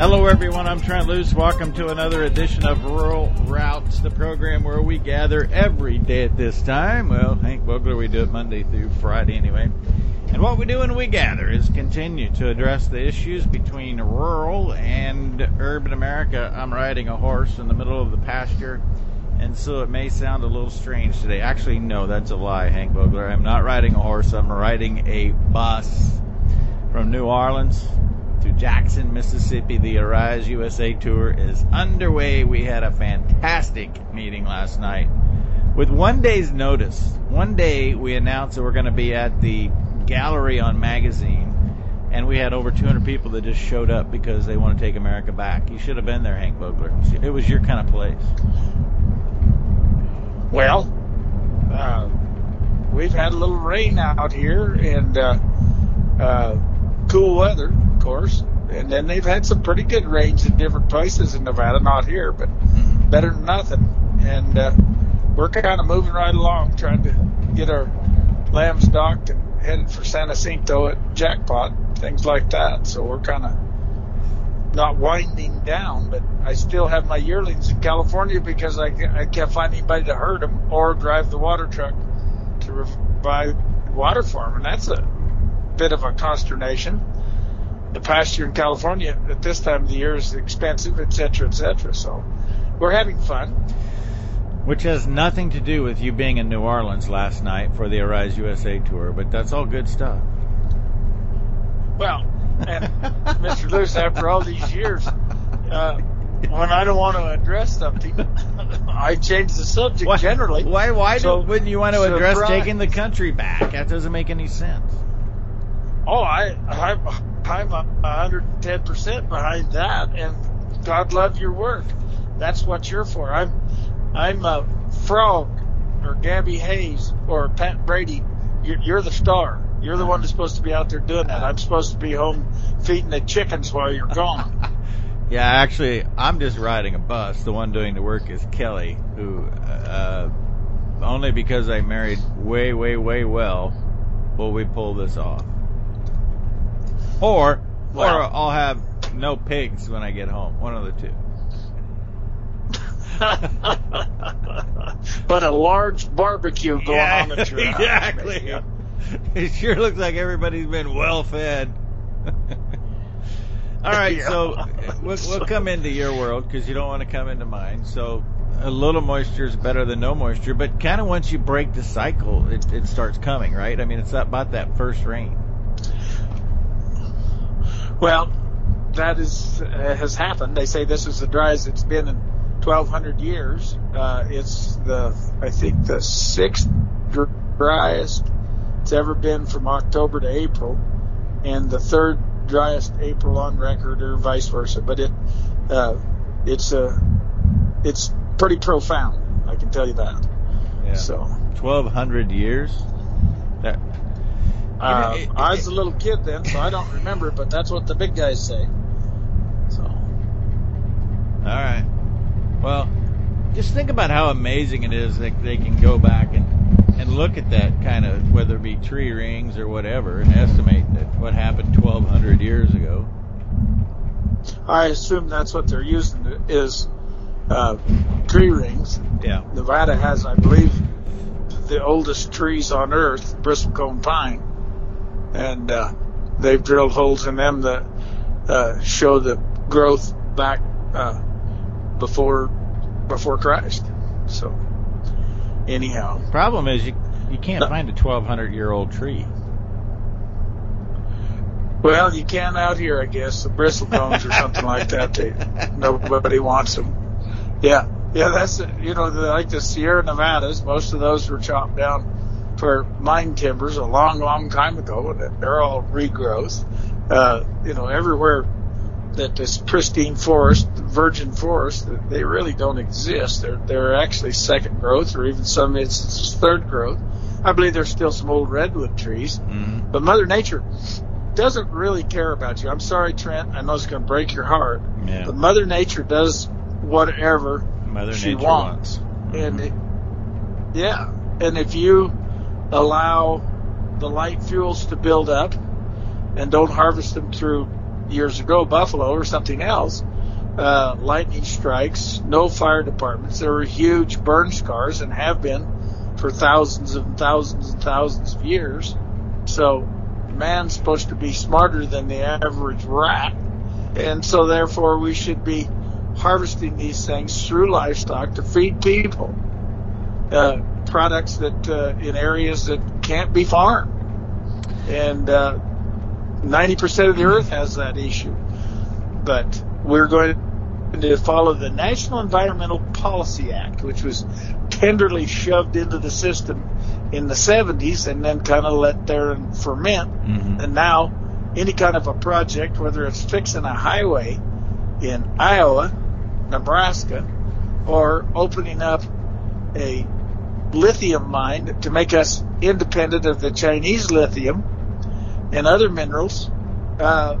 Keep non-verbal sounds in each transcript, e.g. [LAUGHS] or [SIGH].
Hello, everyone. I'm Trent Loos. Welcome to another edition of Rural Routes, the program where we gather every day at this time. Well, Hank Vogler, we do it Monday through Friday anyway. And what we do when we gather is continue to address the issues between rural and urban America. I'm riding a horse in the middle of the pasture, and so it may sound a little strange today. Actually, no, that's a lie, Hank Vogler. I'm not riding a horse. I'm riding a bus from New Orleans Jackson, Mississippi. The Arise USA tour is underway. We had a fantastic meeting last night. With one day's notice, one day we announced that we're going to be at the gallery on magazine, and we had over 200 people that just showed up because they want to take America back. You should have been there, Hank Vogler. It was your kind of place. Well, uh, we've had a little rain out here and uh, uh, cool weather, of course. And then they've had some pretty good rains in different places in Nevada, not here, but better than nothing. And uh, we're kind of moving right along, trying to get our lambs docked and headed for San Jacinto at Jackpot, things like that. So we're kind of not winding down, but I still have my yearlings in California because I, I can't find anybody to herd them or drive the water truck to provide water for them. And that's a bit of a consternation. The pasture in California at this time of the year is expensive, et cetera, et cetera. So we're having fun. Which has nothing to do with you being in New Orleans last night for the Arise USA tour, but that's all good stuff. Well, and [LAUGHS] Mr. Loos, after all these years, uh, when I don't want to address something, [LAUGHS] I change the subject why, generally. Why? Why So, do, wouldn't you want to address surprise. taking the country back? That doesn't make any sense. Oh, I, I'm, I'm a 110% behind that, and God love your work. That's what you're for. I'm, I'm a frog, or Gabby Hayes, or Pat Brady. You're, you're the star. You're the one that's supposed to be out there doing that. I'm supposed to be home feeding the chickens while you're gone. [LAUGHS] Yeah, actually, I'm just riding a bus. The one doing the work is Kelly, who uh, only because I married way, way, way well will we pull this off. Or, or I'll have no pigs when I get home. One of the two. [LAUGHS] but a large barbecue going on at [LAUGHS] your exactly. [LAUGHS] It sure looks like everybody's been well fed. All right, Yeah. so we'll, we'll come into your world because you don't want to come into mine. So a little moisture is better than no moisture, but kind of once you break the cycle, it, it starts coming, right? I mean, it's about that first rain. Well, that is uh, has happened. They say this is the driest it's been in 1,200 years. Uh, it's the I think the sixth driest it's ever been from October to April, and the third driest April on record, or vice versa. But it uh, it's a it's pretty profound. I can tell you that. Yeah. So. 1,200 years? That, Uh, it- I was a little kid then, so I don't remember but that's what the big guys say. So, All right. Well, just think about how amazing it is that they can go back and, and look at that kind of, whether it be tree rings or whatever, and estimate that what happened 1,200 years ago. I assume that's what they're using is uh, tree rings. Yeah. Nevada has, I believe, the oldest trees on earth, bristlecone pine, and uh, they've drilled holes in them that uh, show the growth back uh, before before Christ. So, anyhow, Problem is, you you can't find a 1,200 year old tree. well, you can out here, I guess, the bristlecones [LAUGHS] or something like that. They nobody wants them. Yeah, yeah, that's. You know, like the Sierra Nevadas, most of those were chopped down for mine timbers a long, long time ago, and they're all regrowth. Uh, you know, everywhere that this pristine forest, virgin forest, they really don't exist. They're they're actually second growth, or even some instances third growth. I believe there's still some old redwood trees, Mm-hmm. but Mother Nature doesn't really care about you. I'm sorry, Trent. I know it's going to break your heart, Yeah. but Mother Nature does whatever Mother she Nature wants. wants. and it, yeah, and if you allow the light fuels to build up and don't harvest them through years ago, buffalo or something else, uh, lightning strikes, no fire departments. There were huge burn scars and have been for thousands and thousands and thousands of years. So man's supposed to be smarter than the average rat. And so therefore we should be harvesting these things through livestock to feed people. Uh, products that uh, in areas that can't be farmed. And uh, 90% of the earth has that issue. But we're going to follow the National Environmental Policy Act, which was tenderly shoved into the system in the 70s and then kind of let there and ferment. Mhm. And now, any kind of a project, whether it's fixing a highway in Iowa, Nebraska, or opening up a lithium mine to make us independent of the Chinese lithium and other minerals, uh,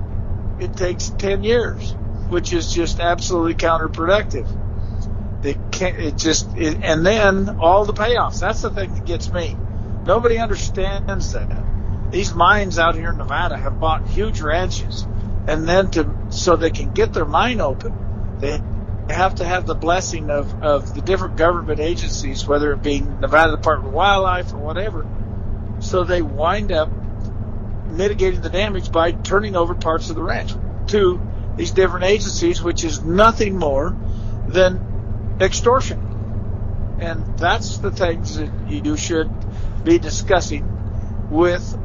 it takes 10 years, which is just absolutely counterproductive. It can't, it just, it, and then all the payoffs. That's the thing that gets me. Nobody understands that. These mines out here in Nevada have bought huge ranches and then to, so they can get their mine open, they have to have the blessing of, of the different government agencies, whether it be Nevada Department of Wildlife or whatever. So they wind up mitigating the damage by turning over parts of the ranch to these different agencies, which is nothing more than extortion. And that's the things that you should be discussing with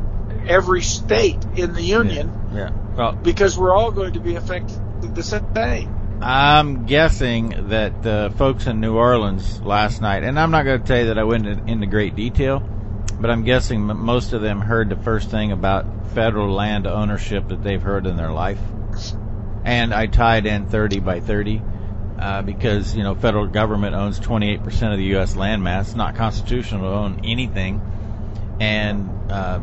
every state in the union Yeah. Well, because we're all going to be affected the same. I'm guessing that the folks in New Orleans last night, and I'm not going to tell you that I went into great detail, but I'm guessing most of them heard the first thing about federal land ownership that they've heard in their life. And I tied in 30 by 30 uh, because you know federal government owns 28% of the U.S. landmass. It's not constitutional to own anything, and uh,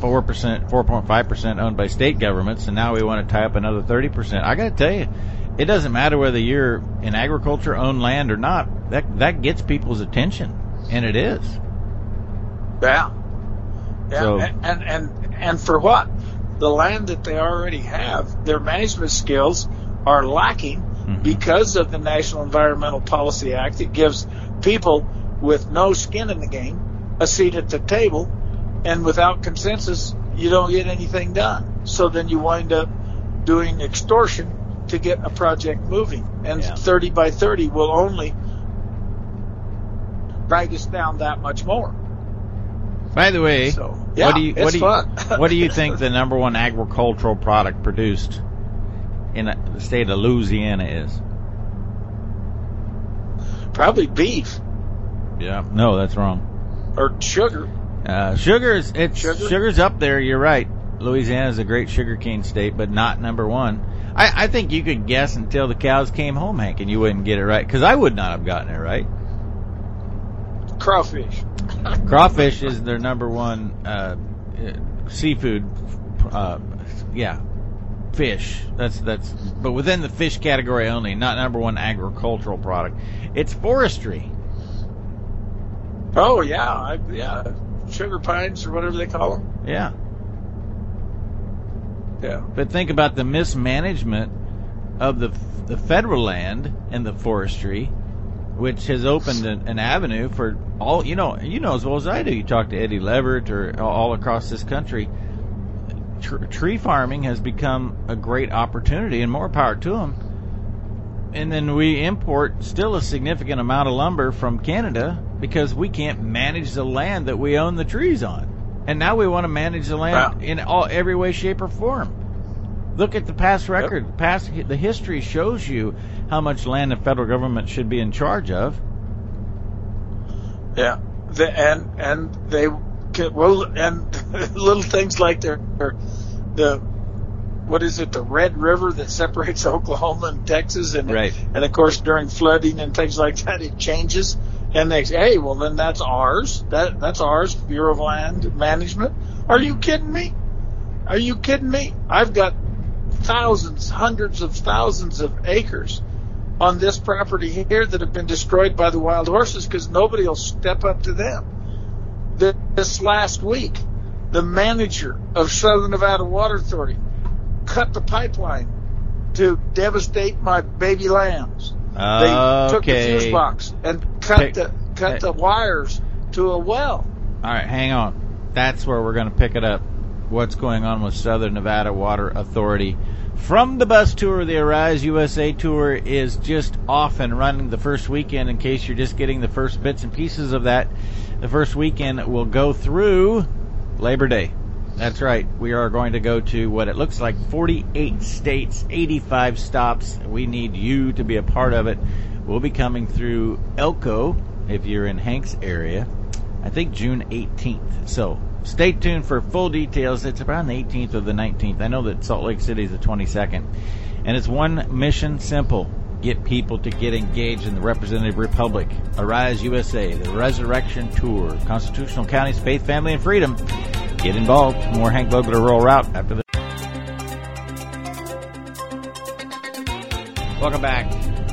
four percent, four point five percent owned by state governments, and now we want to tie up another thirty percent. I got to tell you, it doesn't matter whether you're in agriculture, own land or not. That that gets people's attention, and it is. Yeah. Yeah. So- and, and and and for what? The land that they already have, their management skills are lacking Mhm. because of the National Environmental Policy Act. It gives people with no skin in the game a seat at the table, and without consensus, you don't get anything done. So then you wind up doing extortion to get a project moving. And Yeah. 30 by 30 will only drag us down that much more. By the way, So, yeah, what do you what do you, what do you [LAUGHS] think the number one agricultural product produced in uh, the state of Louisiana is? Probably beef Yeah, no, that's wrong. or sugar. Uh, sugar's it's Sugar? sugar's up there. You're right. Louisiana is a great sugarcane state, but not number one. I, I think you could guess until the cows came home, Hank, and you wouldn't get it right because I would not have gotten it right. Crawfish. [LAUGHS] Crawfish is their number one uh, uh, seafood. Uh, yeah, fish. That's that's. But within the fish category only, not number one agricultural product. It's forestry. Oh yeah, I, yeah, sugar pines or whatever they call them. Yeah, Yeah. but think about the mismanagement of the the federal land and the forestry, which has opened an, an avenue for all. You know, you know as well as I do. You talk to Eddie Leverett or all across this country. Tr- tree farming has become a great opportunity, and more power to them. And then we import still a significant amount of lumber from Canada because we can't manage the land that we own the trees on. And now we want to manage the land Wow. in all every way, shape, or form. Look at the past record. Past the history shows you how much land the federal government should be in charge of. Yeah. The, and and they well and [LAUGHS] little things like their, their the what is it the Red River that separates [LAUGHS] Oklahoma and Texas and Right. and of course during flooding and things like that it changes and they say hey well then that's ours that that's ours Bureau of Land Management are you kidding me are you kidding me I've got thousands hundreds of thousands of acres on this property here that have been destroyed by the wild horses because nobody will step up to them. This last week, the manager of Southern Nevada Water Authority cut the pipeline to devastate my baby lambs. Uh, They took the fuse box and cut Pick- the cut hey. the wires to a well. All right, hang on. That's where we're going to pick it up. What's going on with Southern Nevada Water Authority? From the bus tour, the Arise USA tour is just off and running the first weekend. In case you're just getting the first bits and pieces of that, the first weekend will go through Labor Day. That's right. We are going to go to what it looks like 48 states, 85 stops. We need you to be a part of it. We'll be coming through Elko if you're in Hanks area. I think June 18th. So stay tuned for full details. It's around the 18th or the 19th. I know that Salt Lake City is the 22nd. And it's one mission simple. Get people to get engaged in the representative republic. Arise USA, the Resurrection Tour, Constitutional Counties, Faith, Family, and Freedom. Get involved. More Hank Vogler Rural Route after this. Welcome back.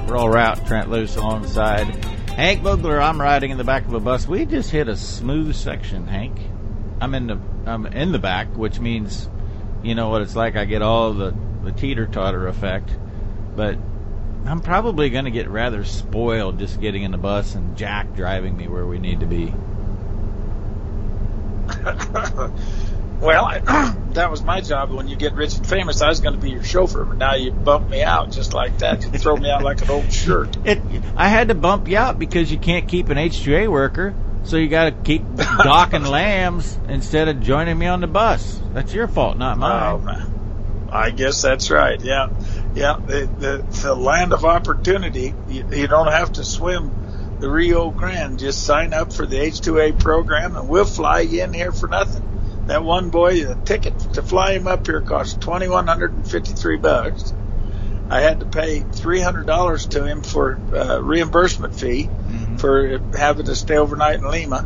Rural Route, Trent Loos alongside Hank Vogler. I'm riding in the back of a bus. We just hit a smooth section, Hank. I'm in the I'm in the back, which means you know what it's like. I get all the the teeter totter effect, but I'm probably going to get rather spoiled just getting in the bus and Jack driving me where we need to be. [LAUGHS] well, I, [CLEARS THROAT] that was my job when you get rich and famous. I was going to be your chauffeur, but now you bump me out just like that. You throw me out like an old [LAUGHS] shirt. It, I had to bump you out because you can't keep an H2A worker, so you got to keep [LAUGHS] docking lambs instead of joining me on the bus. That's your fault, not Oh, mine. man. I guess that's right. Yeah, yeah. The the, the land of opportunity. You, you don't have to swim the Rio Grande. Just sign up for the H2A program, and we'll fly you in here for nothing. That one boy, the ticket to fly him up here cost twenty one hundred and fifty three bucks. I had to pay three hundred dollars to him for uh, reimbursement fee Mhm. for having to stay overnight in Lima.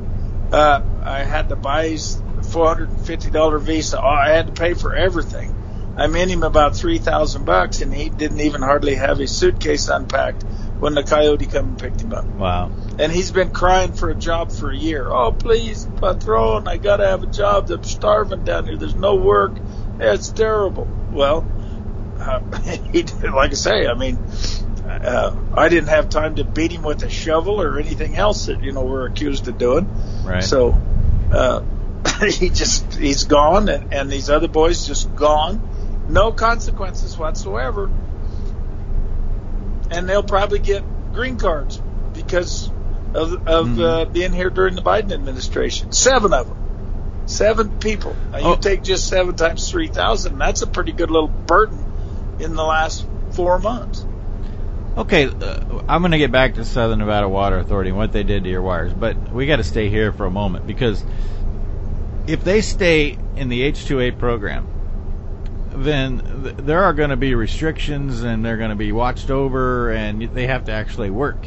Uh, I had to buy his four hundred and fifty dollar visa. Oh, I had to pay for everything. I in him about three thousand bucks, and he didn't even hardly have his suitcase unpacked when the coyote come and picked him up. Wow. And he's been crying for a job for a year. Oh, please, patron, I gotta have a job. I'm starving down here. There's no work. It's terrible. Well, uh, [LAUGHS] he did, like I say, I mean, uh, I didn't have time to beat him with a shovel or anything else that you know we're accused of doing. Right. So uh, [LAUGHS] he just he's gone, and, and these other boys just gone, no consequences whatsoever, and they'll probably get green cards because of of Mhm. uh, being here during the Biden administration. Seven of them, seven people. Now, Oh. You take just seven times three thousand. That's a pretty good little burden in the last four months. Okay, uh, I'm going to get back to Southern Nevada Water Authority and what they did to your wires, but we got to stay here for a moment because if they stay in the H2A program, then th- there are going to be restrictions and they're going to be watched over and they have to actually work.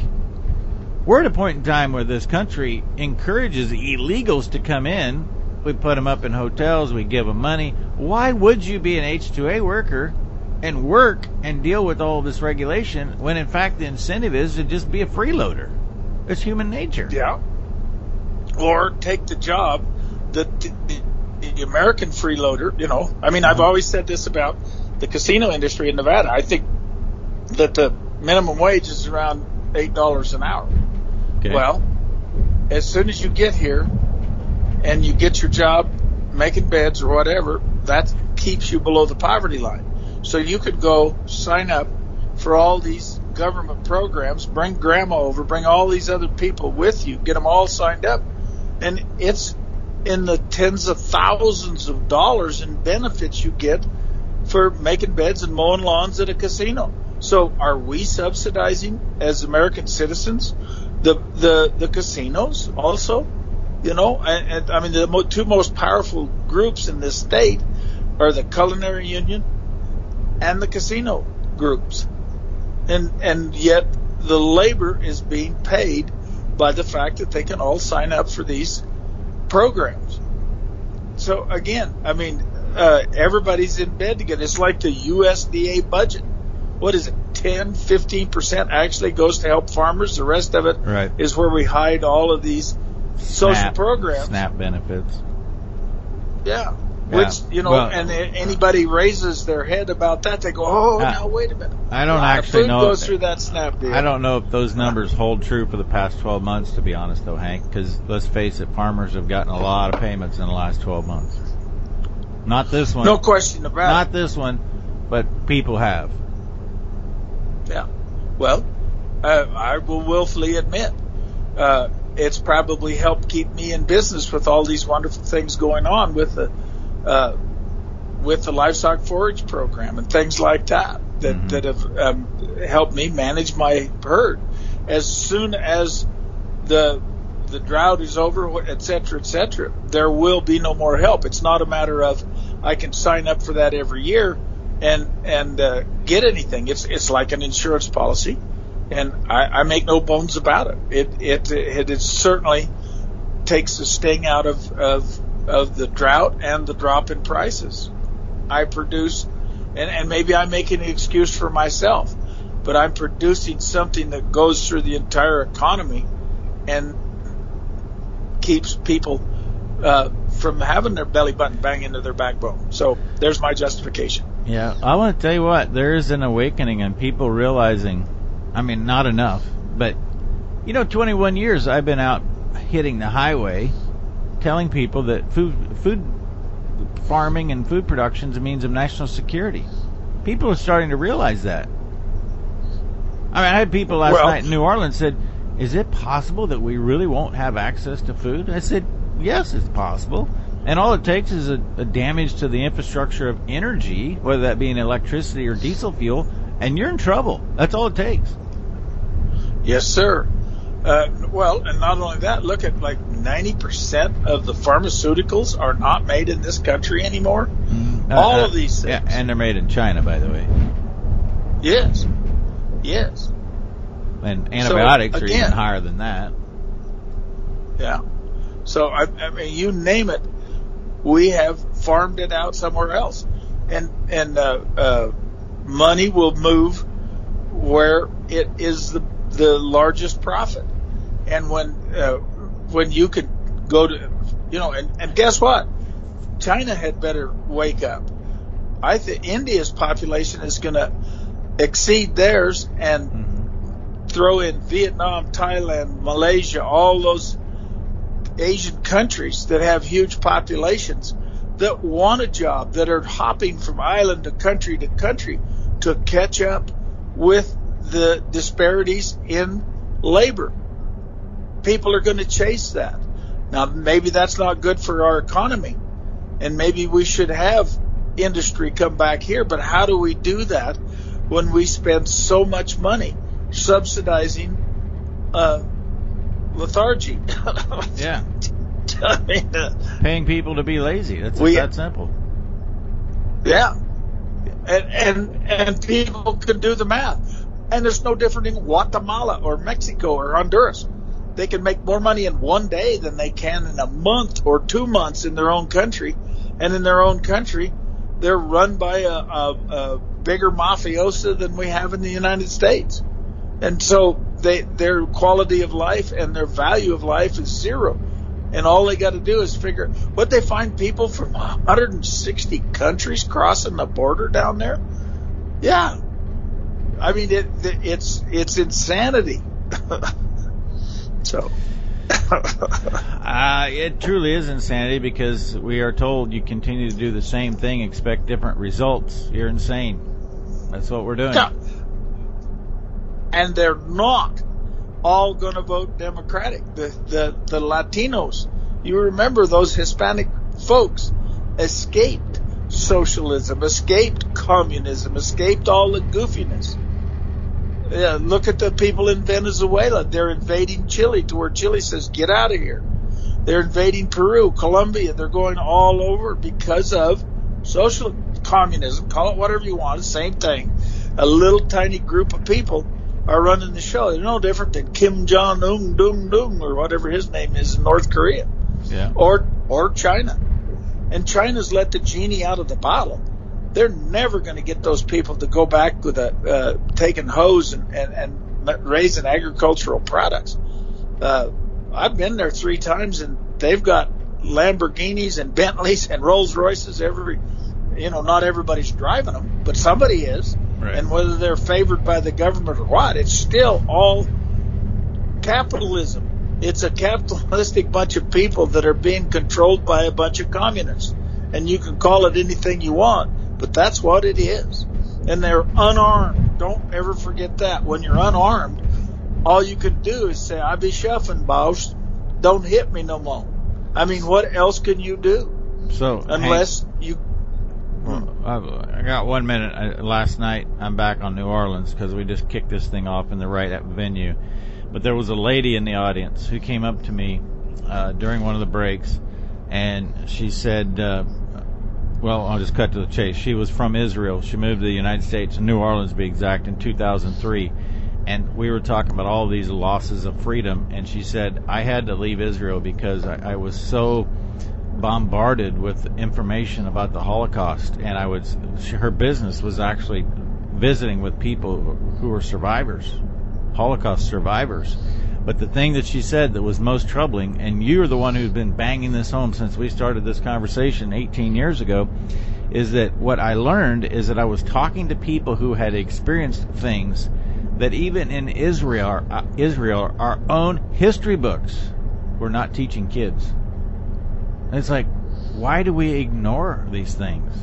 We're at a point in time where this country encourages illegals to come in. We put them up in hotels, we give them money. Why would you be an H2A worker and work and deal with all this regulation when in fact the incentive is to just be a freeloader? It's human nature. Yeah. Or take the job that the, American freeloader, you know, I mean, I've mm-hmm. always said this about the casino industry in Nevada. I think that the minimum wage is around $8 an hour. Okay. Well, as soon as you get here and you get your job making beds or whatever, that keeps you below the poverty line. So you could go sign up for all these government programs, bring grandma over, bring all these other people with you, get them all signed up, and it's in the tens of thousands of dollars in benefits you get for making beds and mowing lawns at a casino. So are we subsidizing as American citizens the the the casinos also? You know, and, and I mean the mo- two most powerful groups in this state are the culinary union and the casino groups, and and yet the labor is being paid by the fact that they can all sign up for these programs. So again, I mean, uh, everybody's in bed together. It's like the USDA budget. What is it? 10, 15% actually goes to help farmers. The rest of it is Right. where we hide all of these social Snap- programs. Snap benefits. Yeah. Which you know, well, and anybody raises their head about that, they go, "Oh, uh, now wait a minute." I don't actually food know. Goes if, through that snap deal. I don't know if those numbers hold true for the past 12 months, to be honest, though, Hank. Because let's face it, farmers have gotten a lot of payments in the last 12 months. Not this one. No question about Not it. Not this one, but people have. Yeah. Well, uh, I will willfully admit, uh, it's probably helped keep me in business with all these wonderful things going on with the uh, with the livestock forage program and things like that that mm-hmm. that have um, helped me manage my herd. As soon as the the drought is over, et cetera, et cetera, there will be no more help. It's not a matter of I can sign up for that every year and and uh, get anything. It's it's like an insurance policy and I, I make no bones about it. It it it, it certainly takes the sting out of, of of the drought and the drop in prices. I produce, and, and maybe I'm making an excuse for myself, but I'm producing something that goes through the entire economy and keeps people uh, from having their belly button bang into their backbone. So there's my justification. Yeah, I want to tell you what, there is an awakening and people realizing I mean, not enough. But, you know, 21 years I've been out hitting the highway telling people that food, food farming and food production is a means of national security. People are starting to realize that. I mean, I had people last well, night in New Orleans said, "Is it possible that we really won't have access to food?" I said, "Yes, it's possible." And all it takes is a, a damage to the infrastructure of energy, whether that be in electricity or diesel fuel, and you're in trouble. That's all it takes. Yes, sir. Uh, well, and not only that, look at like 90% of the pharmaceuticals are not made in this country anymore. Mm-hmm. Uh, All uh, of these things. Yeah, and they're made in China, by the way. Yes. Yes. And antibiotics so, again, are even higher than that. Yeah. So, I, I mean, you name it, we have farmed it out somewhere else. And, and, uh, uh, money will move where it is the the largest profit. And when uh, when you could go to, you know, and, and guess what? China had better wake up. I think India's population is going to exceed theirs and mm-hmm. throw in Vietnam, Thailand, Malaysia, all those Asian countries that have huge populations that want a job, that are hopping from island to country to country to catch up with the disparities in labor. People are going to chase that. Now, maybe that's not good for our economy, and maybe we should have industry come back here, but how do we do that when we spend so much money subsidizing uh, lethargy? [LAUGHS] yeah. I mean, uh, Paying people to be lazy. That's we, that simple. Yeah. And, and and people can do the math. And it's no different in Guatemala or Mexico or Honduras. They can make more money in one day than they can in a month or two months in their own country. And in their own country, they're run by a, a, a bigger mafiosa than we have in the United States. And so they, their quality of life and their value of life is zero. And all they got to do is figure what they find people from 160 countries crossing the border down there. Yeah, I mean, it, it's it's insanity. [LAUGHS] so. [LAUGHS] uh, it truly is insanity because we are told you continue to do the same thing, expect different results. You're insane. That's what we're doing. Yeah. And they're not all going to vote Democratic. The, the the Latinos, you remember those Hispanic folks escaped socialism, escaped communism, escaped all the goofiness. Yeah, look at the people in Venezuela. They're invading Chile to where Chile says, get out of here. They're invading Peru, Colombia. They're going all over because of social communism. Call it whatever you want. Same thing. A little tiny group of people are running the show. They're no different than Kim Jong Un, Dung Dung, or whatever his name is in North Korea. Yeah. Or, or China. And China's let the genie out of the bottle they're never going to get those people to go back with a uh, taking hose and, and, and raising agricultural products. Uh, I've been there three times and they've got Lamborghinis and Bentleys and Rolls Royces. Every, you know, not everybody's driving them, but somebody is. Right. And whether they're favored by the government or what, it's still all capitalism. It's a capitalistic bunch of people that are being controlled by a bunch of communists. And you can call it anything you want, but that's what it is. And they're unarmed. Don't ever forget that. When you're unarmed, all you can do is say, I be shuffling, boss. Don't hit me no more. I mean, what else can you do? So Unless Hank, you. well, I got one minute. Last night, I'm back on New Orleans because we just kicked this thing off in the right venue. But there was a lady in the audience who came up to me uh, during one of the breaks, and she said, uh, "Well, I'll just cut to the chase. She was from Israel. She moved to the United States, New Orleans, to be exact, in 2003." and we were talking about all these losses of freedom and she said i had to leave israel because i, I was so bombarded with information about the holocaust and i was her business was actually visiting with people who were survivors holocaust survivors but the thing that she said that was most troubling and you're the one who's been banging this home since we started this conversation 18 years ago is that what i learned is that i was talking to people who had experienced things that even in Israel, uh, Israel, our own history books, we're not teaching kids. And it's like, why do we ignore these things?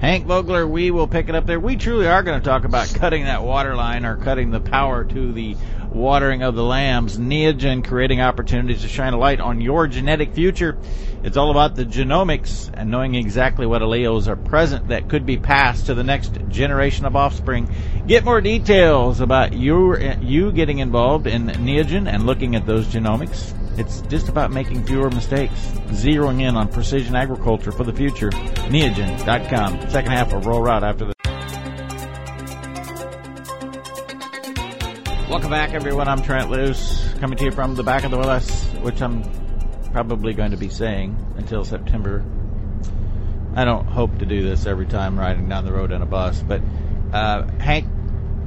Hank Vogler, we will pick it up there. We truly are going to talk about cutting that water line or cutting the power to the watering of the lambs. Neogen creating opportunities to shine a light on your genetic future. It's all about the genomics and knowing exactly what alleles are present that could be passed to the next generation of offspring. Get more details about your, you getting involved in Neogen and looking at those genomics. It's just about making fewer mistakes, zeroing in on precision agriculture for the future. Neogen.com. Second half will roll right after this. Welcome back, everyone. I'm Trent Loos, coming to you from the back of the bus, which I'm probably going to be saying until September. I don't hope to do this every time riding down the road in a bus, but uh, Hank,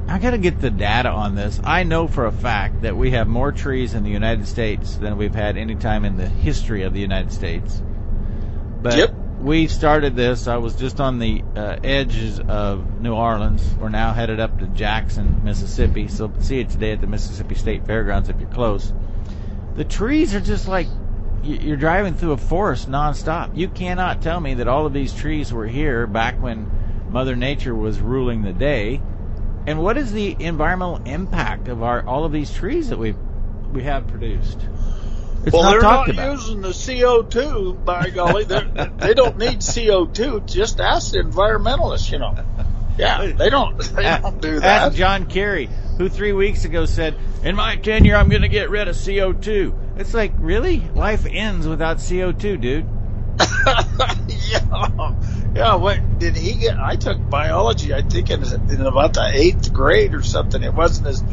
I got to get the data on this. I know for a fact that we have more trees in the United States than we've had any time in the history of the United States. But Yep. We started this. I was just on the uh, edges of New Orleans. We're now headed up to Jackson, Mississippi. So see it today at the Mississippi State Fairgrounds if you're close. The trees are just like you're driving through a forest nonstop. You cannot tell me that all of these trees were here back when Mother Nature was ruling the day. And what is the environmental impact of our all of these trees that we we have produced? It's well, not they're talked not about. using the CO2, by golly. They're- they don't need CO2. Just ask the environmentalists, you know. Yeah, they don't. They don't do that. Ask John Kerry, who three weeks ago said, "In my tenure, I'm going to get rid of CO2." It's like, really? Life ends without CO2, dude. [LAUGHS] yeah, yeah. What did he get? I took biology. I think in, in about the eighth grade or something. It wasn't as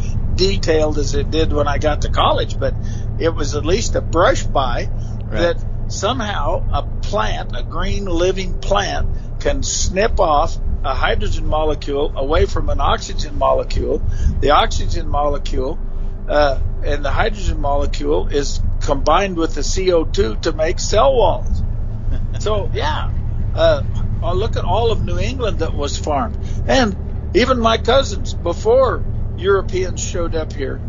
detailed as it did when I got to college, but it was at least a brush by that somehow a plant, a green living plant, can snip off a hydrogen molecule away from an oxygen molecule. The oxygen molecule uh, and the hydrogen molecule is combined with the CO2 to make cell walls. [LAUGHS] So yeah, uh, look at all of New England that was farmed, and even my cousins before Europeans showed up here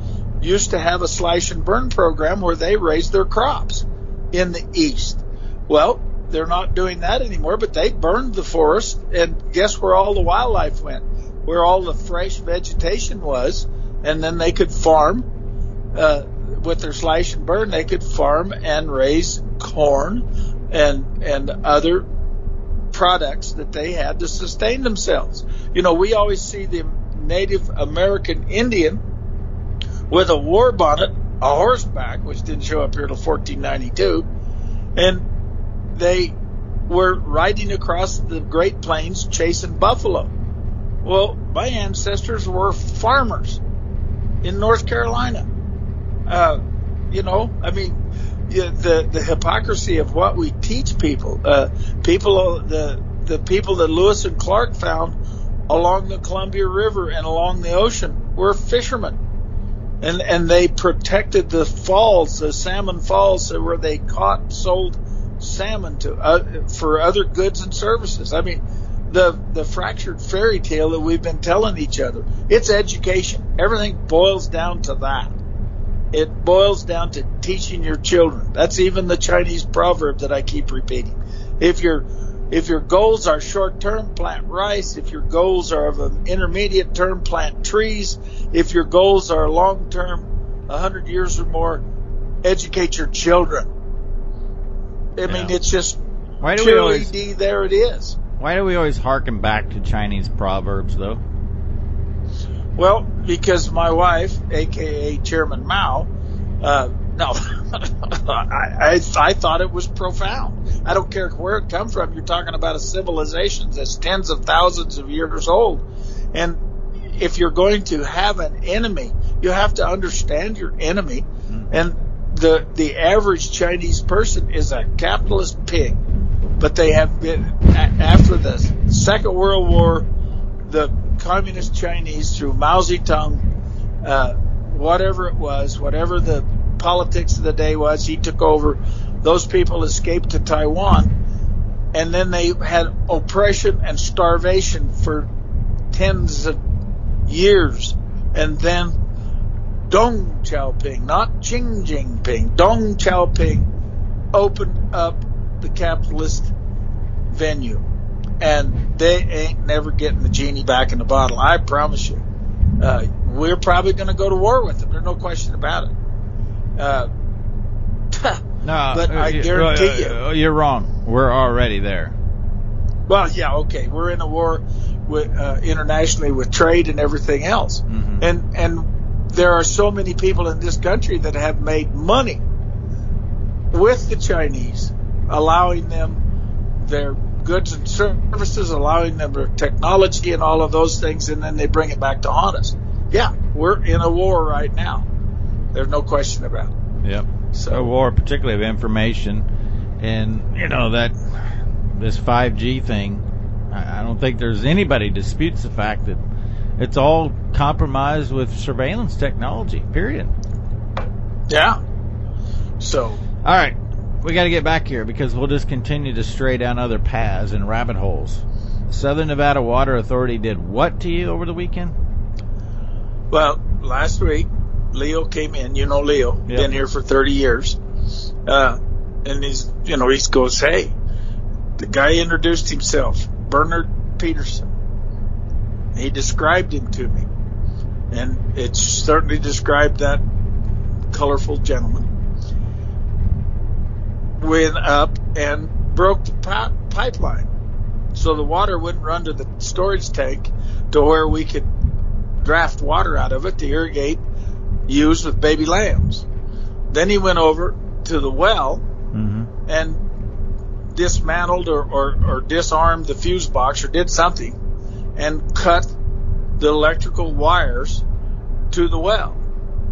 used to have a slash and burn program where they raised their crops in the east. Well, they're not doing that anymore, but they burned the forest, and guess where all the wildlife went? Where all the fresh vegetation was, and then they could farm uh, with their slash and burn. They could farm and raise corn and and other products that they had to sustain themselves. You know, we always see the Native American Indian with a war bonnet, a horseback, which didn't show up here till 1492, and they were riding across the Great Plains chasing buffalo. Well, my ancestors were farmers in North Carolina. Uh, you know, I mean, the the hypocrisy of what we teach people. Uh, people, the the people that Lewis and Clark found along the Columbia River and along the ocean were fishermen, and and they protected the falls, the salmon falls, where they caught, sold salmon to uh, for other goods and services. I mean, the the fractured fairy tale that we've been telling each other. It's education. Everything boils down to that. It boils down to teaching your children. That's even the Chinese proverb that I keep repeating. If your if your goals are short term, plant rice. If your goals are of an intermediate term, plant trees. If your goals are long term, a hundred years or more, educate your children. I mean, it's just Why do we always ED. There it is. Why do we always harken back to Chinese proverbs though? Well, because my wife, aka Chairman Mao, uh, no, [LAUGHS] I, I I thought it was profound. I don't care where it come from. You're talking about a civilization that's tens of thousands of years old, and if you're going to have an enemy, you have to understand your enemy. And the the average Chinese person is a capitalist pig, but they have been a- after the Second World War, the communist Chinese through Mao Zedong, uh, whatever it was, whatever the politics of the day was, he took over. Those people escaped to Taiwan, and then they had oppression and starvation for tens of years, and then Deng Xiaoping, not Xi Jinping, Deng Xiaoping opened up the capitalist venue. And they ain't never getting the genie back in the bottle. I promise you. Uh, we're probably going to go to war with them. There's no question about it. Uh, [LAUGHS] No, But I guarantee uh, uh, you're wrong. We're already there. well, yeah, okay. We're in a war with, uh, internationally with trade and everything else. Mhm. And, and there are so many people in this country that have made money with the Chinese, allowing them their goods and services, allowing them their technology and all of those things, and then they bring it back to haunt us. Yeah, we're in a war right now. There's no question about it. Yep. So- a war, particularly of information, and you know that this 5G thing. I I don't think there's anybody disputes the fact that it's all compromised with surveillance technology. Period. Yeah. So, All right, we got to get back here because we'll just continue to stray down other paths and rabbit holes. Southern Nevada Water Authority did what to you over the weekend? well, last week, Leo came in. You know Leo, Yep. been here for 30 years. Uh, and he's, you know, he goes, hey, the guy introduced himself, Bernard Peterson. He described him to me. And it certainly described that colorful gentleman. Went up and broke the pi- pipeline. So the water wouldn't run to the storage tank to where we could draft water out of it to irrigate ewes with baby lambs. Then he went over to the well Mm-hmm. and dismantled or, or, or disarmed the fuse box or did something and cut the electrical wires to the well.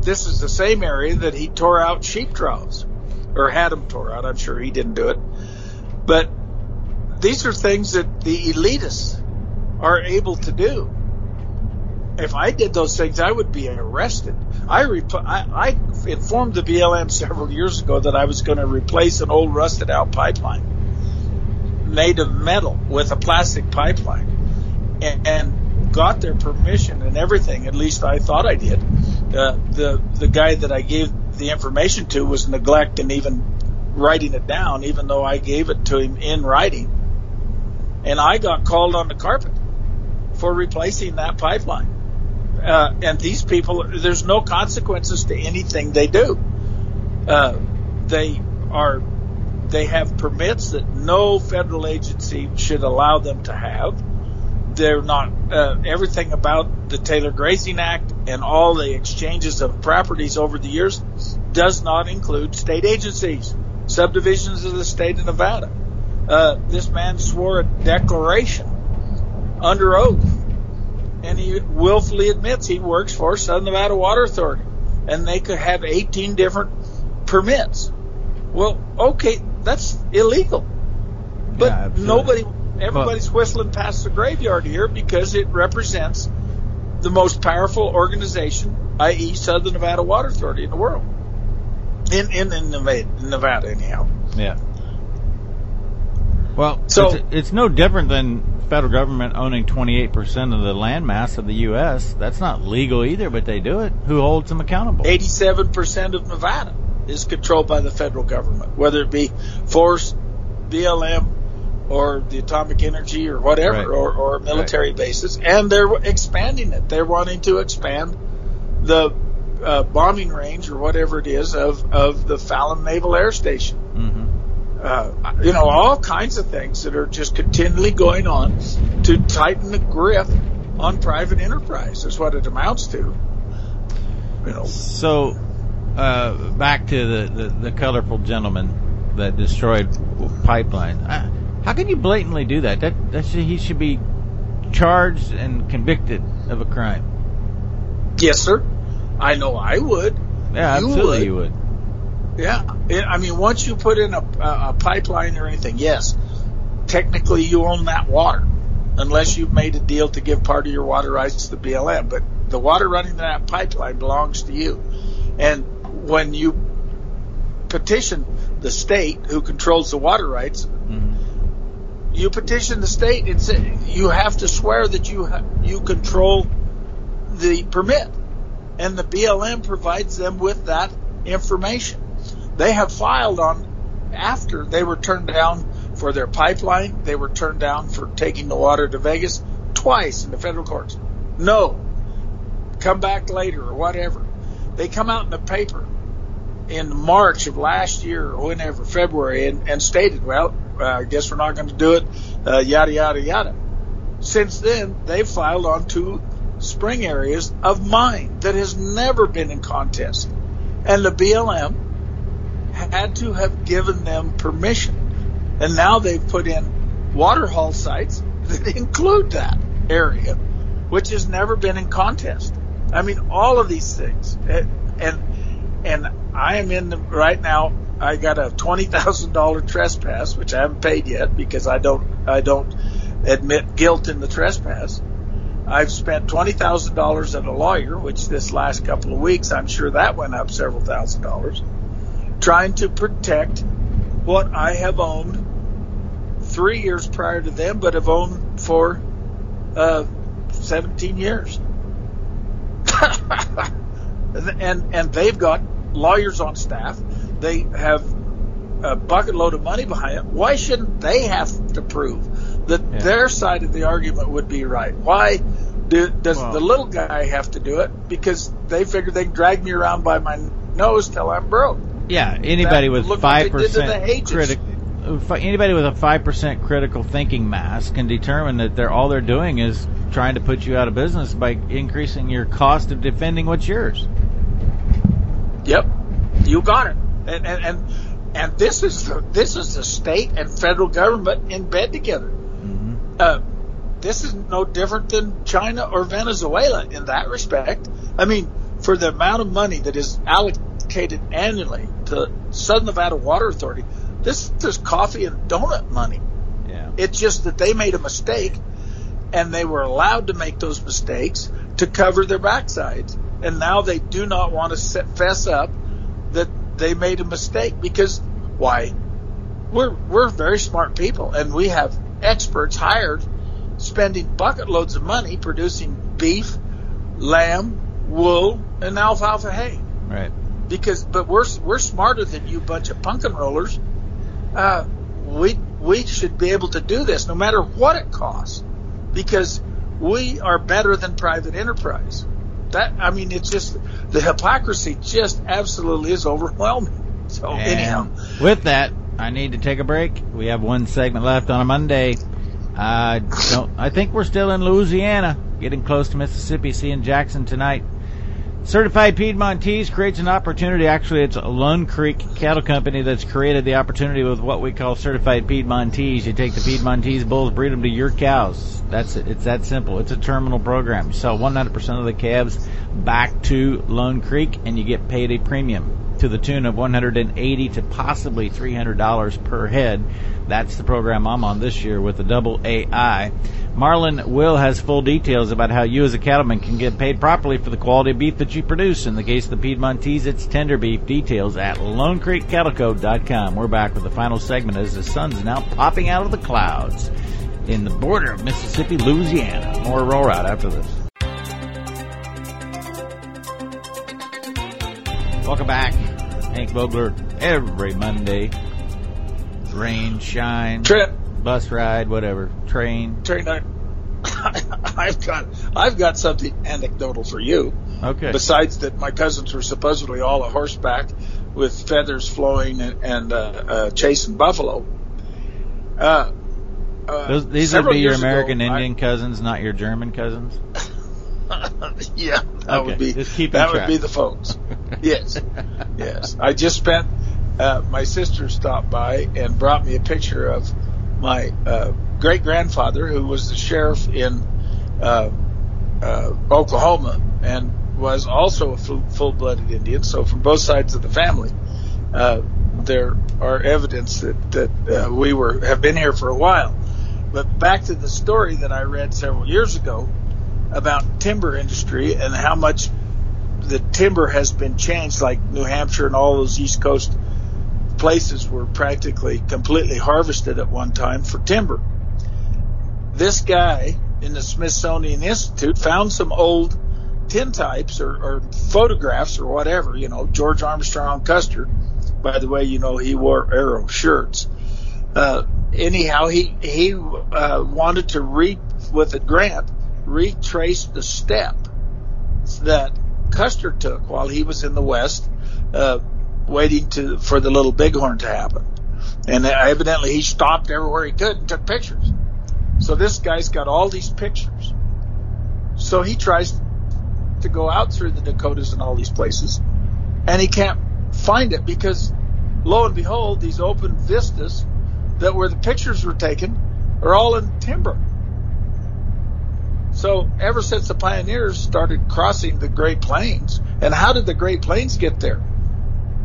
This is the same area that he tore out sheep troughs or had them tore out. I'm sure he didn't do it. But these are things that the elitists are able to do. If I did those things, I would be arrested. I, rep- I, I informed the BLM several years ago that I was going to replace an old rusted out pipeline made of metal with a plastic pipeline and, and got their permission and everything. At least I thought I did. Uh, the the guy that I gave the information to was neglecting even writing it down, even though I gave it to him in writing. And I got called on the carpet for replacing that pipeline. Uh, and these people, there's no consequences to anything they do. Uh, they are, they have permits that no federal agency should allow them to have. They're not, uh, everything about the Taylor Grazing Act and all the exchanges of properties over the years does not include state agencies, subdivisions of the state of Nevada. Uh, this man swore a declaration under oath and he willfully admits he works for Southern Nevada Water Authority, and they could have 18 different permits. Well, okay, that's illegal, but Yeah, nobody, everybody's whistling past the graveyard here because it represents the most powerful organization, i.e., Southern Nevada Water Authority in the world, in in, in Nevada, in Nevada anyhow. Yeah. Well, so it's, it's, no different than federal government owning 28% of the land mass of the U.S. That's not legal either, but they do it. Who holds them accountable? 87% of Nevada is controlled by the federal government, whether it be force, BLM, or the atomic energy or whatever, right. or, or military right. bases. And they're expanding it. They're wanting to expand the uh, bombing range or whatever it is of, of the Fallon Naval Air Station. Mm-hmm. Uh, you know, all kinds of things that are just continually going on to tighten the grip on private enterprise. Is what it amounts to. You know. So, uh, back to the, the, the, colorful gentleman that destroyed pipeline. Uh, how can you blatantly do that? That, that should, he should be charged and convicted of a crime. Yes, sir. I know I would. Yeah, you absolutely would. you would. Yeah, it, I mean, once you put in a, a, pipeline or anything, yes, technically you own that water, unless you've made a deal to give part of your water rights to the BLM. But the water running that pipeline belongs to you. And when you petition the state who controls the water rights, mm-hmm. you petition the state and say you have to swear that you you control the permit and the BLM provides them with that information. They have filed on after they were turned down for their pipeline, they were turned down for taking the water to Vegas twice in the federal courts. No. Come back later or whatever. They come out in the paper in March of last year or whenever, February, and, and stated, well, uh, I guess we're not going to do it, uh, yada, yada, yada. Since then, they've filed on two spring areas of mine that has never been in contest. And the BLM had to have given them permission. And now they've put in water haul sites that [LAUGHS] include that area, which has never been in contest. I mean, all of these things. And, and I am in the, right now, I got a $20,000 trespass, which I haven't paid yet because I don't, I don't admit guilt in the trespass. I've spent twenty thousand dollars on a lawyer, which this last couple of weeks I'm sure that went up several thousand dollars, trying to protect what I have owned three years prior to them, but have owned for uh, 17 years. [LAUGHS] and and they've got lawyers on staff. They have a bucket load of money behind it. Why shouldn't they have to prove that yeah. their side of the argument would be right? Why do, does well, the little guy have to do it? Because they figure they can drag me around by my nose till I'm broke. Yeah, anybody with five percent critical. Anybody with a five percent critical thinking mass can determine that they're all they're doing is trying to put you out of business by increasing your cost of defending what's yours. Yep, you got it. And and and, and this is the, this is the state and federal government in bed together. Mm-hmm. Uh, this is no different than China or Venezuela in that respect. I mean, for the amount of money that is allocated annually to Southern Nevada Water Authority, this is coffee and donut money. Yeah. It's just that they made a mistake and they were allowed to make those mistakes to cover their backsides. And now they do not want to set, fess up that they made a mistake because why? We're, we're very smart people and we have experts hired spending bucket loads of money producing beef, lamb, wool, and alfalfa hay. Right. Because, but we're we're smarter than you bunch of pumpkin rollers. Uh, we we should be able to do this no matter what it costs, because we are better than private enterprise. That I mean, it's just the hypocrisy just absolutely is overwhelming. [LAUGHS] So and anyhow, with that, I need to take a break. We have one segment left on a Monday. Uh, don't, I think we're still in Louisiana, getting close to Mississippi, seeing Jackson tonight. Certified Piedmontese creates an opportunity. Actually, it's Lone Creek Cattle Company that's created the opportunity with what we call Certified Piedmontese. You take the Piedmontese bulls, breed them to your cows. That's it. It's that simple. It's a terminal program. You sell 100% of the calves back to Lone Creek, and you get paid a premium. To the tune of 180 to possibly $300 per head. That's the program I'm on this year with the double AI. Marlon Will has full details about how you as a cattleman can get paid properly for the quality of beef that you produce. In the case of the Piedmontese, it's tender beef. Details at LoneCreekCattleCo.com. We're back with the final segment as the sun's now popping out of the clouds in the border of Mississippi, Louisiana. More roar out after this. Welcome back. Hank Vogler every Monday. Rain, shine, trip, bus ride, whatever. Train. Trent, I, [COUGHS] I've got I've got something anecdotal for you. Okay. Besides that, my cousins were supposedly all a horseback with feathers flowing and, and uh, uh, chasing buffalo. Uh, uh, Those, these would be your years ago, American I- Indian cousins, not your German cousins. [LAUGHS] [LAUGHS] yeah, that Okay, would be that track. would be the folks. [LAUGHS] yes, yes. I just spent. Uh, my sister stopped by and brought me a picture of my uh, great grandfather, who was the sheriff in uh, uh, Oklahoma and was also a full blooded Indian. So from both sides of the family, uh, there are evidence that that uh, we were have been here for a while. But back to the story that I read several years ago about timber industry and how much the timber has been changed, like New Hampshire and all those East Coast places were practically completely harvested at one time for timber. This guy in the Smithsonian Institute found some old tintypes or, or photographs or whatever, you know, George Armstrong Custer. By the way, you know, he wore arrow shirts. Uh, anyhow, he, he, uh, wanted to read with a grant, retrace the step that Custer took while he was in the West, uh, waiting to, for the little bighorn to happen. And evidently he stopped everywhere he could and took pictures. So this guy's got all these pictures. So he tries to go out through the Dakotas and all these places, and he can't find it because, lo and behold, these open vistas that where the pictures were taken are all in timber. So ever since the pioneers started crossing the Great Plains, and how did the Great Plains get there?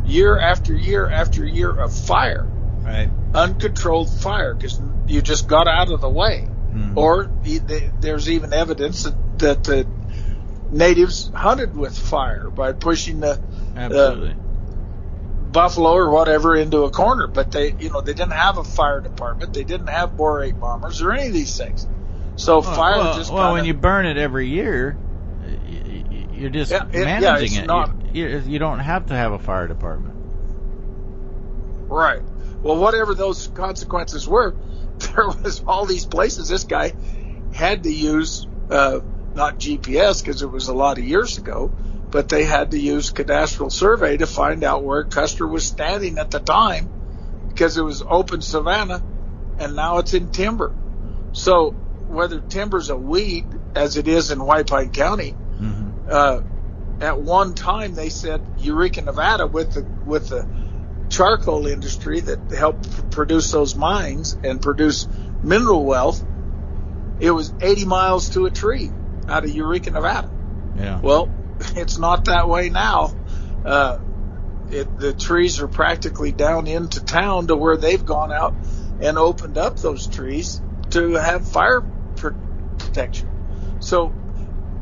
Year after year after year of fire, Right. uncontrolled fire, because you just got out of the way. Mhm. Or the, the, there's even evidence that, that the natives hunted with fire by pushing the Absolutely. buffalo or whatever into a corner. But they, you know, they didn't have a fire department. They didn't have borate bombers or any of these things. So Well, fire well, just well, kinda, when you burn it every year, you're just Yeah, it- yeah, managing it's it. not- You, you, you don't have to have a fire department. Right. Well, whatever those consequences were, [LAUGHS] there was all these places. This guy had to use uh, not GPS because it was a lot of years ago, but they had to use cadastral survey to find out where Custer was standing at the time because it was open savanna, and now it's in timber. So whether timber's a weed as it is in White Pine County, hmm uh, at one time they said Eureka, Nevada, with the with the charcoal industry that helped produce those mines and produce mineral wealth, it was 80 miles to a tree out of Eureka, Nevada. Yeah. Well, [LAUGHS] it's not that way now. Uh, it, the trees are practically down into town to where they've gone out and opened up those trees to have fire protection. So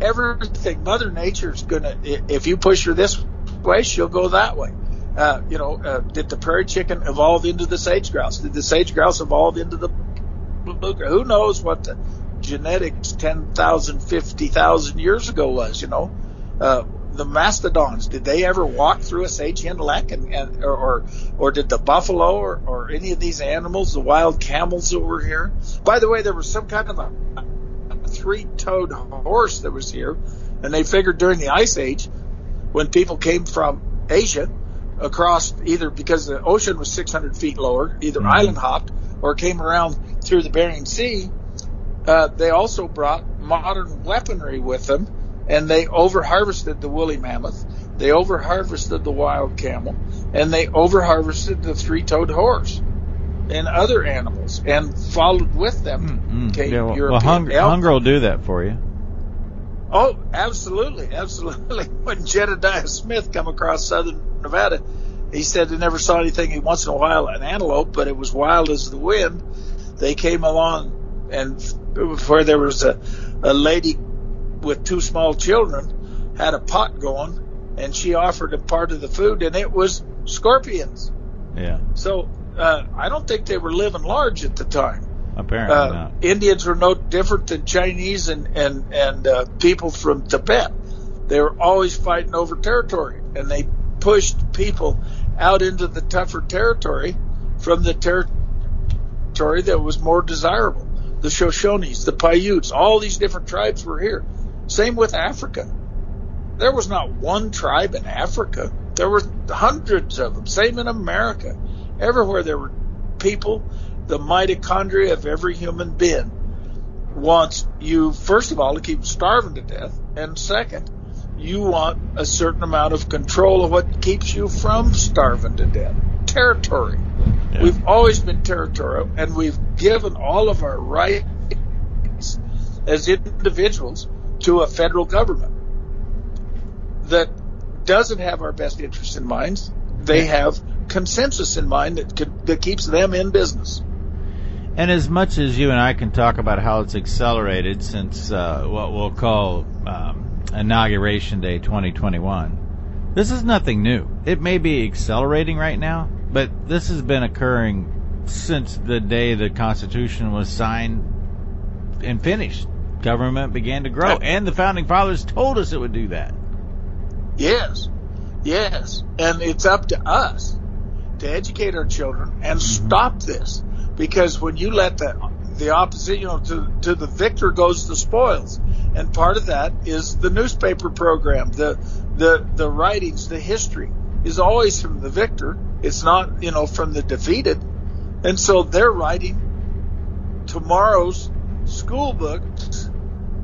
everything, Mother Nature's gonna, if you push her this way, she'll go that way. Uh, you know, uh, did the prairie chicken evolve into the sage grouse? Did the sage grouse evolve into the blue? Who knows what the genetics 10,000, 50,000 years ago was, you know? Uh, the mastodons, did they ever walk through a sage hen lek and, and or, or, or did the buffalo or, or any of these animals, the wild camels that were here? By the way, there was some kind of a, a three-toed horse that was here, and they figured during the ice age, when people came from Asia across either because the ocean was 600 feet lower, either Mhm. island hopped or came around through the Bering Sea, uh, they also brought modern weaponry with them, and they over harvested the woolly mammoth, they over harvested the wild camel, and they over harvested the three-toed horse and other animals, and followed with them Mm-mm. came Yeah, well, well, European hunger, elk. hunger will do that for you. Oh, absolutely, [LAUGHS] absolutely. When Jedediah Smith come across southern Nevada, he said they never saw anything. Once in a while, an antelope, but it was wild as the wind. They came along, and where there was a, a lady with two small children had a pot going, and she offered a part of the food, and it was scorpions. Yeah. So uh, I don't think they were living large at the time. Apparently Uh, not. Indians were no different than Chinese and and and uh, people from Tibet. They were always fighting over territory, and they pushed people out into the tougher territory from the territory that was more desirable. The Shoshones, the Paiutes, all these different tribes were here. Same with Africa. There was not one tribe in Africa. There were hundreds of them. Same in America. Everywhere there were people, the mitochondria of every human being wants you, first of all, to keep starving to death, and second, you want a certain amount of control of what keeps you from starving to death. Territory. Yeah. We've always been territorial, and we've given all of our rights as individuals to a federal government that doesn't have our best interests in mind. They have consensus in mind that could, that keeps them in business. And as much as you and I can talk about how it's accelerated since uh, what we'll call um, Inauguration Day 2021, this is nothing new. It may be accelerating right now, but this has been occurring since the day the Constitution was signed and finished. Government began to grow, and the founding fathers told us it would do that. Yes, yes, and it's up to us to educate our children and stop this. Because when you let the the opposite, you know, to to the victor goes the spoils, and part of that is the newspaper program, the the the writings, the history is always from the victor. It's not you know from the defeated, and so they're writing tomorrow's school books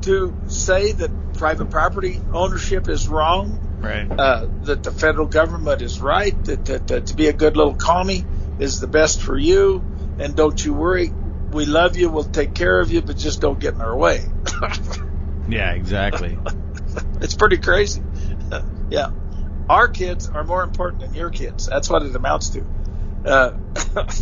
to say that private property ownership is wrong, Right. uh, that the federal government is right, that, that, that to be a good little commie is the best for you, and don't you worry, we love you, we'll take care of you, but just don't get in our way. [LAUGHS] Yeah, exactly. [LAUGHS] it's pretty crazy. [LAUGHS] yeah. Our kids are more important than your kids. That's what it amounts to. Uh,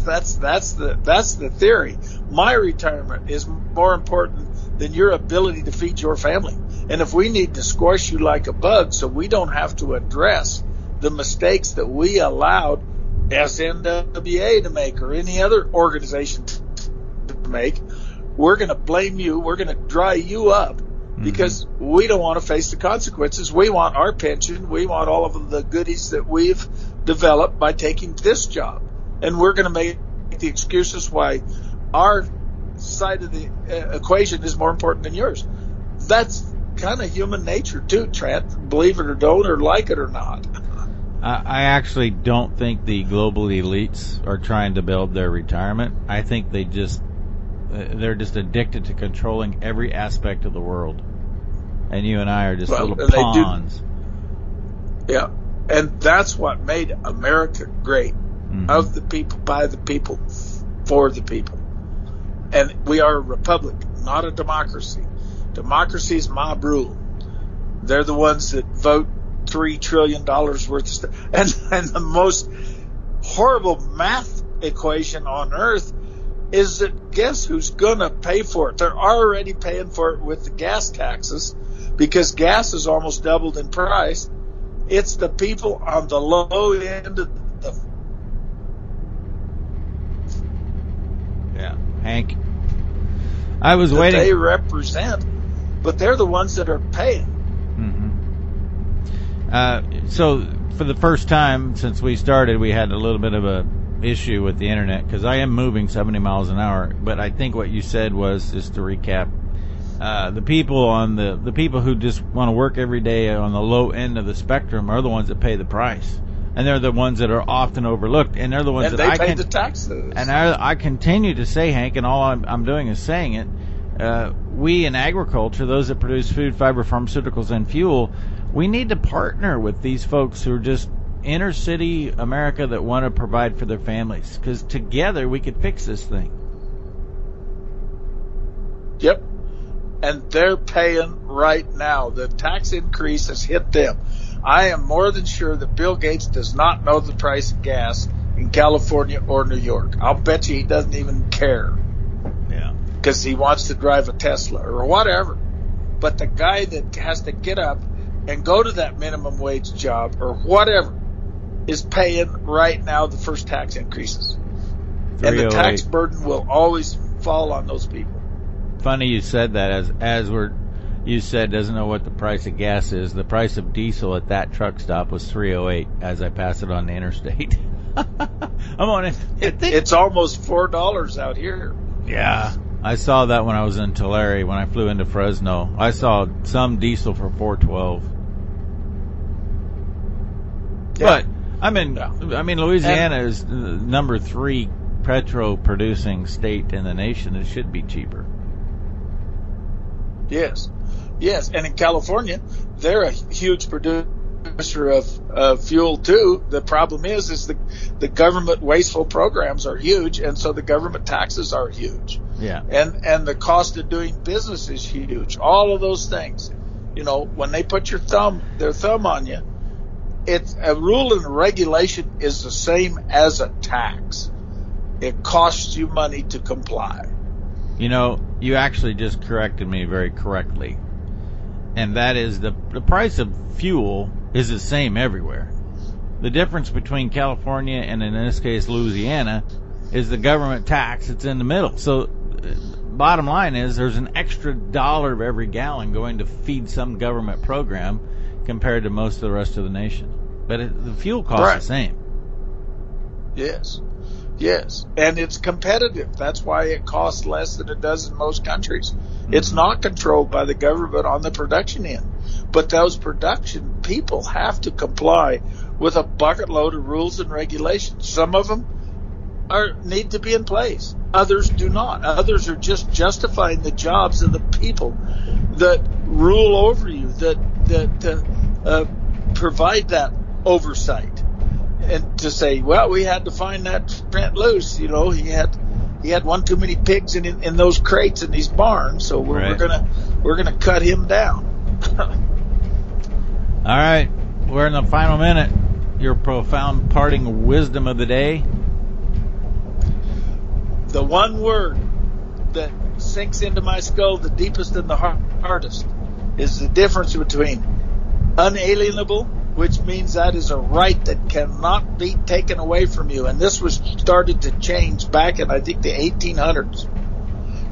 that's that's the that's the theory. My retirement is more important than your ability to feed your family. And if we need to squash you like a bug, so we don't have to address the mistakes that we allowed SNWA to make or any other organization to make, we're going to blame you. We're going to dry you up because we don't want to face the consequences. We want our pension. We want all of the goodies that we've developed by taking this job. And we're going to make the excuses why our side of the uh, equation is more important than yours. That's kind of human nature too, Trent. Believe it or don't, or like it or not. I I actually don't think the global elites are trying to build their retirement. I think they just they're just addicted to controlling every aspect of the world. And you and I are just Well, little they do- Yeah. And that's what made America great. Mhm. Of the people, by the people, for the people. And we are a republic, not a democracy. Democracy is mob rule. They're the ones that vote three trillion dollars worth of stuff. [LAUGHS] And, and the most horrible math equation on earth is that guess who's gonna pay for it? They're already paying for it with the gas taxes because gas has almost doubled in price. It's the people on the low end of the Yeah, Hank. I was waiting. they represent, but they're the ones that are paying. hmm Uh, so for the first time since we started, we had a little bit of a issue with the internet because I am moving 70 miles an hour. But I think what you said was just to recap. Uh, the people on the the people who just want to work every day on the low end of the spectrum are the ones that pay the price, and they're the ones that are often overlooked, and they're the ones And that they I pay can the taxes. and I, I continue to say, Hank, and all I'm, I'm doing is saying it. Uh, we in agriculture, those that produce food, fiber, pharmaceuticals, and fuel, we need to partner with these folks who are just inner city America that want to provide for their families. Because together we could fix this thing. Yep. And they're paying right now. The tax increase has hit them. I am more than sure that Bill Gates does not know the price of gas in California or New York. I'll bet you he doesn't even care. Because he wants to drive a Tesla or whatever. But the guy that has to get up and go to that minimum wage job or whatever is paying right now the first tax increases. And the tax oh burden will always fall on those people. Funny you said that as as we're you said doesn't know what the price of gas is. The price of diesel at that truck stop was 308 as I pass it on the interstate. [LAUGHS] I'm on it. it it's almost four dollars out here. Yeah, I saw that when I was in Tulare when I flew into Fresno. I saw some diesel for 412. Yeah. But I mean, yeah. I mean, Louisiana and, is number three petro producing state in the nation. It should be cheaper. Yes, yes, and in California, they're a huge producer of uh, fuel too. The problem is, is the the government wasteful programs are huge, and so the government taxes are huge. Yeah, and and the cost of doing business is huge. All of those things, you know, when they put your thumb their thumb on you, it's a rule and regulation is the same as a tax. It costs you money to comply. You know, you actually just corrected me very correctly. And that is the, the price of fuel is the same everywhere. The difference between California and in this case Louisiana is the government tax that's in the middle. So uh, bottom line is there's an extra dollar of every gallon going to feed some government program compared to most of the rest of the nation. But it, the fuel cost right. the same. Yes. Yes, and it's competitive. That's why it costs less than it does in most countries. Mm-hmm. It's not controlled by the government on the production end. But those production people have to comply with a bucket load of rules and regulations. Some of them are need to be in place. Others do not. Others are just justifying the jobs of the people that rule over you, that that uh, uh, provide that oversight and to say, well, we had to find that Trent Loos. You know, he had he had one too many pigs in in, those crates in these barns, so we're, right. we're gonna we're gonna cut him down. [LAUGHS] All right, we're in the final minute. Your profound parting wisdom of the day. The one word that sinks into my skull the deepest and the hardest is the difference between unalienable which means that is a right that cannot be taken away from you. And this was started to change back in, I think, the 1800s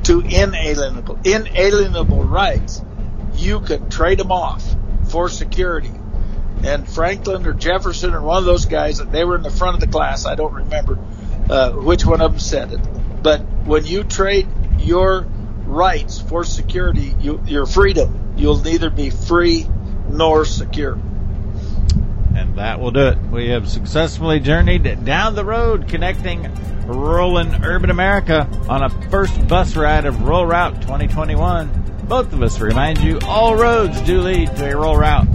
to inalienable. Inalienable rights, you could trade them off for security. And Franklin or Jefferson or one of those guys, they were in the front of the class. I don't remember uh, which one of them said it. But when you trade your rights for security, you, your freedom, you'll neither be free nor secure. And that will do it. We have successfully journeyed down the road connecting rural and urban America on a first bus ride of Rural Route 2021. Both of us remind you all roads do lead to a rural route.